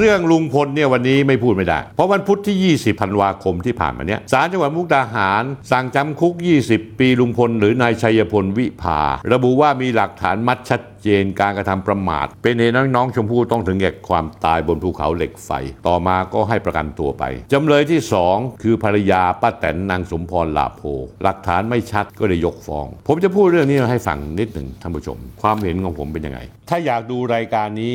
เรื่องลุงพลเนี่ยวันนี้ไม่พูดไม่ได้ เพราะวันพุธที่ 20ธันวาคมที่ผ่านมาเนี่ยศาลจังหวัดมุกดาหาร สั่งจำคุก 20 ปีลุงพล หรือนายชัยพลวิภา ระบุว่ามีหลักฐานมัดชัดเจนการกระทำประมาท เป็นเหตุน้องชมพู่ต้องถึงแก่ความตายบนภูเขาเหล็กไฟ ต่อมาก็ให้ประกันตัวไปจำเลยที่ 2 คือภรรยาป้าแตนนางสมพรลาโพ หลักฐานไม่ชัดก็เลยยกฟ้อง ผมจะพูดเรื่องนี้ให้ฟังนิดหนึ่งท่านผู้ชม ความเห็นของผมเป็นยังไง ถ้าอยากดูรายการนี้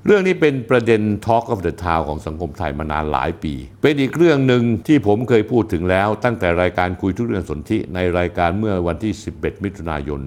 เรื่องนี้เป็นประเด็น Talk of the Town ของสังคมไทยมานานหลายปี เป็นอีกเรื่องหนึ่งที่ผมเคยพูดถึงแล้ว ตั้งแต่รายการคุยทุกเรื่องสนธิในรายการเมื่อวันที่ 11 มิถุนายน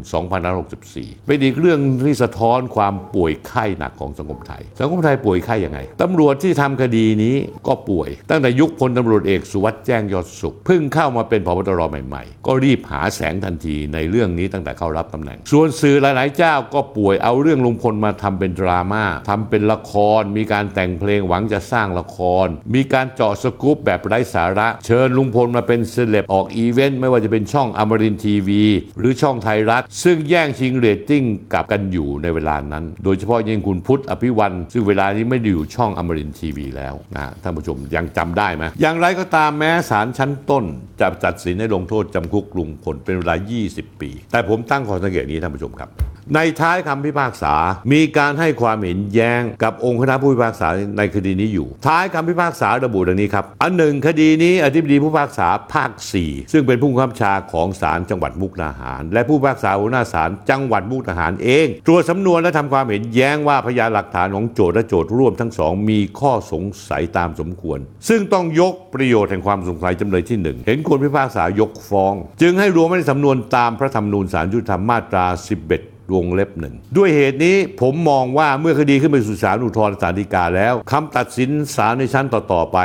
2564 เป็นอีกเรื่องที่สะท้อนความป่วยไข้หนักของสังคมไทย สังคมไทยป่วยไข้ยังไงตำรวจที่ทำคดีนี้ก็ป่วย ตั้งแต่ยุคพลตำรวจเอกสุวัฒน์แจ้งยอดสุขเพิ่งเข้ามาเป็นผบ.ตร. ใหม่ๆ ก็รีบหาแสงทันทีในเรื่องนี้ตั้งแต่เข้ารับตำแหน่ง ส่วนสื่อหลายๆ เจ้าก็ป่วยเอาเรื่องลุงพลมาทำเป็นดราม่าทำเป็นละคร มีการแต่งเพลงหวังจะสร้างละคร มีการเจาะสกู๊ปแบบไร้สาระ เชิญลุงพลมาเป็นเซเลบออกอีเวนต์ไม่ว่าจะเป็นช่องอมรินทร์ทีวี หรือช่องไทยรัฐ ซึ่งแย่งชิงเรตติ้งกับกันอยู่ในเวลานั้น โดยเฉพาะยิ่งคุณพุทธอภิวรรณ ซึ่งเวลานี้ไม่ได้อยู่ช่องอมรินทร์ทีวีแล้วนะท่านผู้ชมยังจำได้ไหมอย่างไรก็ตามแม้ศาลชั้นต้นจะตัดสินให้ลงโทษจำคุกลุงพลเป็นเวลา 20 ปี แต่ผมตั้งข้อสังเกตนี้ท่านผู้ชมครับ ในท้ายคำพิพากษา มีการให้ความเห็นแย้งกับองค์คณะผู้พิพากษาในคดีนี้อยู่ ท้ายคำพิพากษาระบุดังนี้ครับอันหนึ่งคดีนี้อธิบดีผู้พิพากษาภาค 4 ซึ่งเป็นผู้บังคับชาของศาลจังหวัดมุกดาหาร และผู้พิพากษาหัวหน้าศาลจังหวัดมุกดาหารเอง ตรวจสำนวนและทำความเห็นแย้งว่าพยานหลักฐานของโจทย์และโจทย์ร่วมทั้งสองมีข้อสงสัยตามสมควร ซึ่งต้องยกประโยชน์แห่งความสงสัยจำเลยที่หนึ่งเห็นควรพิพากษายกฟ้อง จึงให้รวมไว้ในสำนวนตามพระธรรมนูญศาลยุติธรรมมาตรา 11 วงเล็บหนึ่งด้วยเหตุนี้ผมมองว่าเมื่อคดีขึ้นไปสู่ศาลอุทธรณ์ศาลฎีกาแล้วคำตัดสินศาลในชั้นต่อๆไป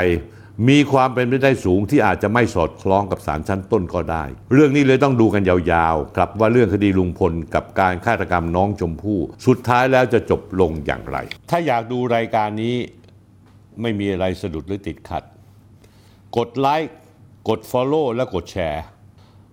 มีความเป็นไปได้สูงที่อาจจะไม่สอดคล้องกับศาลชั้นต้นก็ได้ เรื่องนี้เลยต้องดูกันยาวๆ ครับว่าเรื่องคดีลุงพลกับการฆาตกรรมน้องชมพู่สุดท้ายแล้วจะจบลงอย่างไร ถ้าอยากดูรายการนี้ไม่มีอะไรสะดุดหรือติดขัด กดไลค์กด Follow และกดแชร์